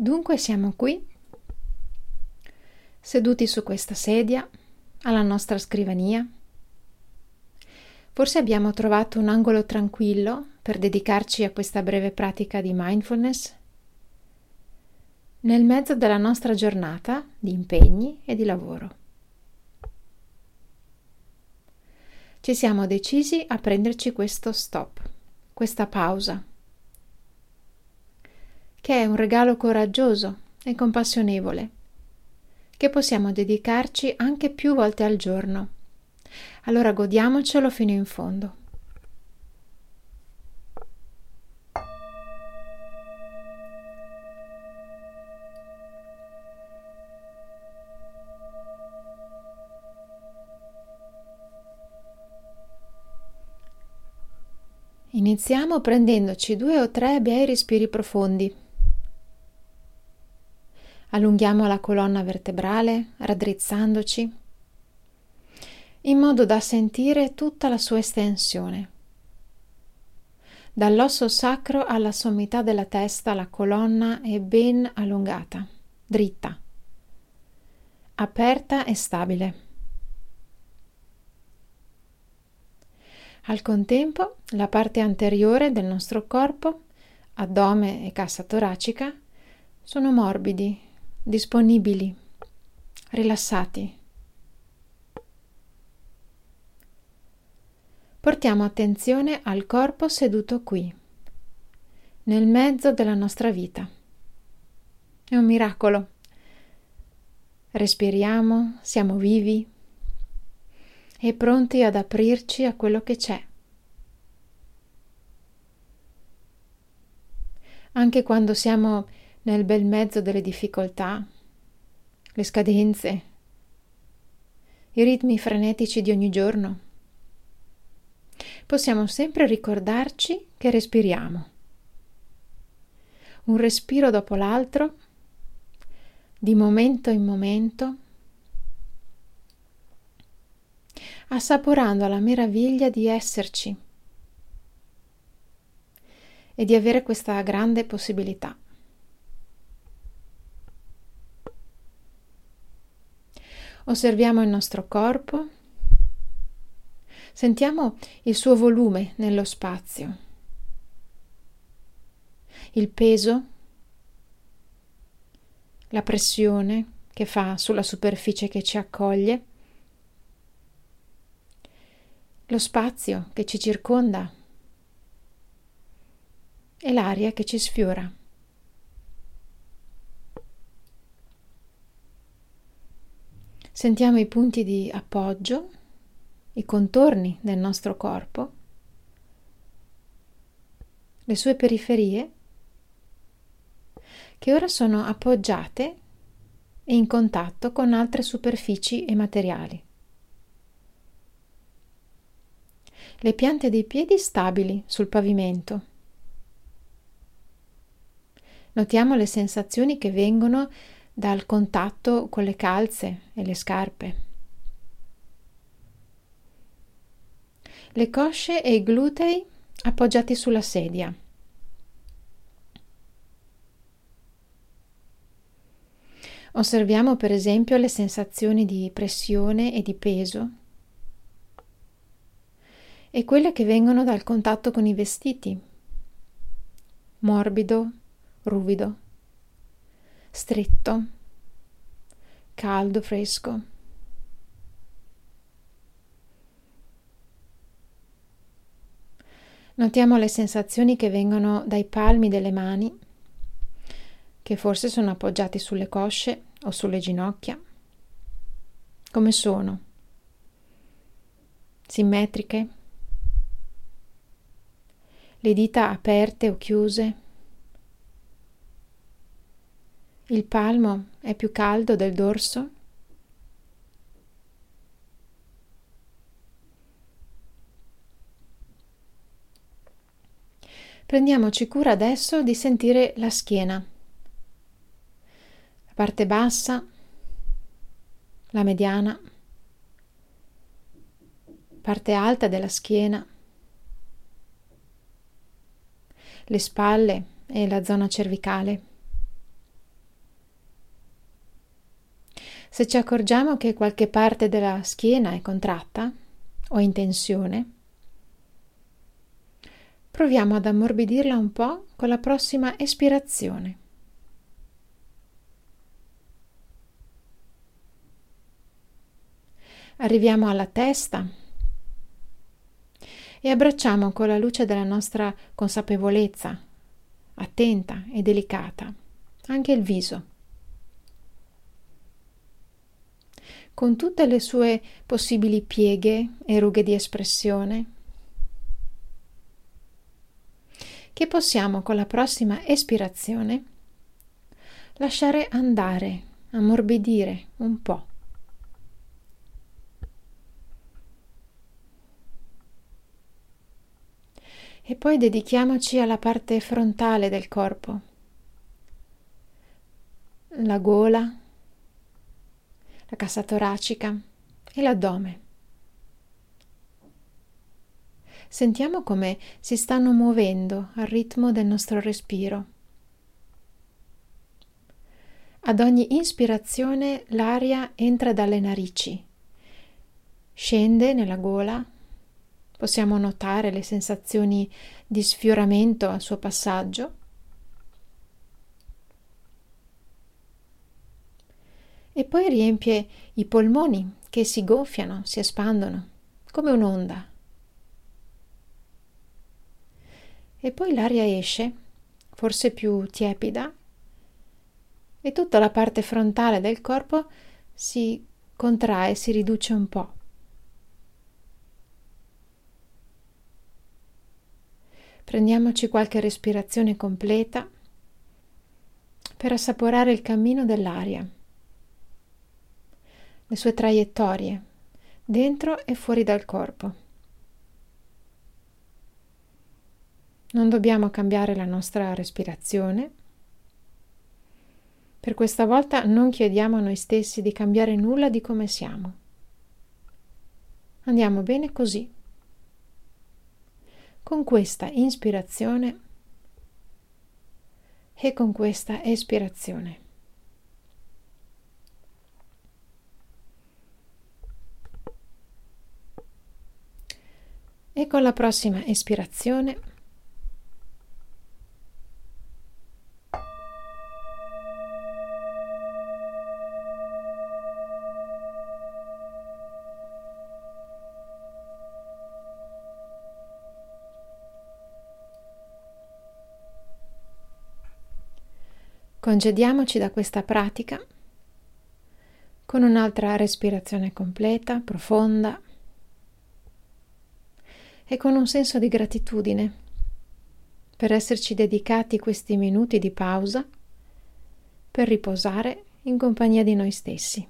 Dunque siamo qui, seduti su questa sedia, alla nostra scrivania. Forse abbiamo trovato un angolo tranquillo per dedicarci a questa breve pratica di mindfulness nel mezzo della nostra giornata di impegni e di lavoro. Ci siamo decisi a prenderci questo stop, questa pausa che è un regalo coraggioso e compassionevole, che possiamo dedicarci anche più volte al giorno. Allora godiamocelo fino in fondo. Iniziamo prendendoci due o tre bei respiri profondi. Allunghiamo la colonna vertebrale, raddrizzandoci, in modo da sentire tutta la sua estensione. Dall'osso sacro alla sommità della testa la colonna è ben allungata, dritta, aperta e stabile. Al contempo, la parte anteriore del nostro corpo, addome e cassa toracica, sono morbidi, disponibili, rilassati. Portiamo attenzione al corpo seduto qui, nel mezzo della nostra vita. È un miracolo. Respiriamo, siamo vivi e pronti ad aprirci a quello che c'è. Anche quando siamo nel bel mezzo delle difficoltà, le scadenze, i ritmi frenetici di ogni giorno. Possiamo sempre ricordarci che respiriamo. Un respiro dopo l'altro, di momento in momento, assaporando la meraviglia di esserci e di avere questa grande possibilità. Osserviamo il nostro corpo, sentiamo il suo volume nello spazio, il peso, la pressione che fa sulla superficie che ci accoglie, lo spazio che ci circonda. E l'aria che ci sfiora. Sentiamo i punti di appoggio, i contorni del nostro corpo, le sue periferie, che ora sono appoggiate e in contatto con altre superfici e materiali. Le piante dei piedi stabili sul pavimento. Notiamo le sensazioni che vengono dal contatto con le calze e le scarpe. Le cosce e i glutei appoggiati sulla sedia. Osserviamo per esempio le sensazioni di pressione e di peso e quelle che vengono dal contatto con i vestiti. Morbido, ruvido stretto, caldo, fresco. Notiamo le sensazioni che vengono dai palmi delle mani, che forse sono appoggiati sulle cosce o sulle ginocchia. Come sono? Simmetriche? Le dita aperte o chiuse? Il palmo è più caldo del dorso? Prendiamoci cura adesso di sentire la schiena, la parte bassa, la mediana, parte alta della schiena, le spalle e la zona cervicale. Se ci accorgiamo che qualche parte della schiena è contratta o in tensione, proviamo ad ammorbidirla un po' con la prossima espirazione. Arriviamo alla testa e abbracciamo con la luce della nostra consapevolezza, attenta e delicata, anche il viso. Con tutte le sue possibili pieghe e rughe di espressione, che possiamo con la prossima espirazione? Lasciare andare, ammorbidire un po'. E poi dedichiamoci alla parte frontale del corpo, la gola, la cassa toracica e l'addome. Sentiamo come si stanno muovendo al ritmo del nostro respiro. Ad ogni ispirazione l'aria entra dalle narici, scende nella gola, possiamo notare le sensazioni di sfioramento al suo passaggio e poi riempie i polmoni che si gonfiano, si espandono, come un'onda. E poi l'aria esce, forse più tiepida, e tutta la parte frontale del corpo si contrae, si riduce un po'. Prendiamoci qualche respirazione completa per assaporare il cammino dell'aria le sue traiettorie, dentro e fuori dal corpo. Non dobbiamo cambiare la nostra respirazione. Per questa volta non chiediamo a noi stessi di cambiare nulla di come siamo. Andiamo bene così. Con questa inspirazione e con questa espirazione. E con la prossima espirazione Congediamoci da questa pratica con un'altra respirazione completa, profonda e con un senso di gratitudine per esserci dedicati questi minuti di pausa per riposare in compagnia di noi stessi.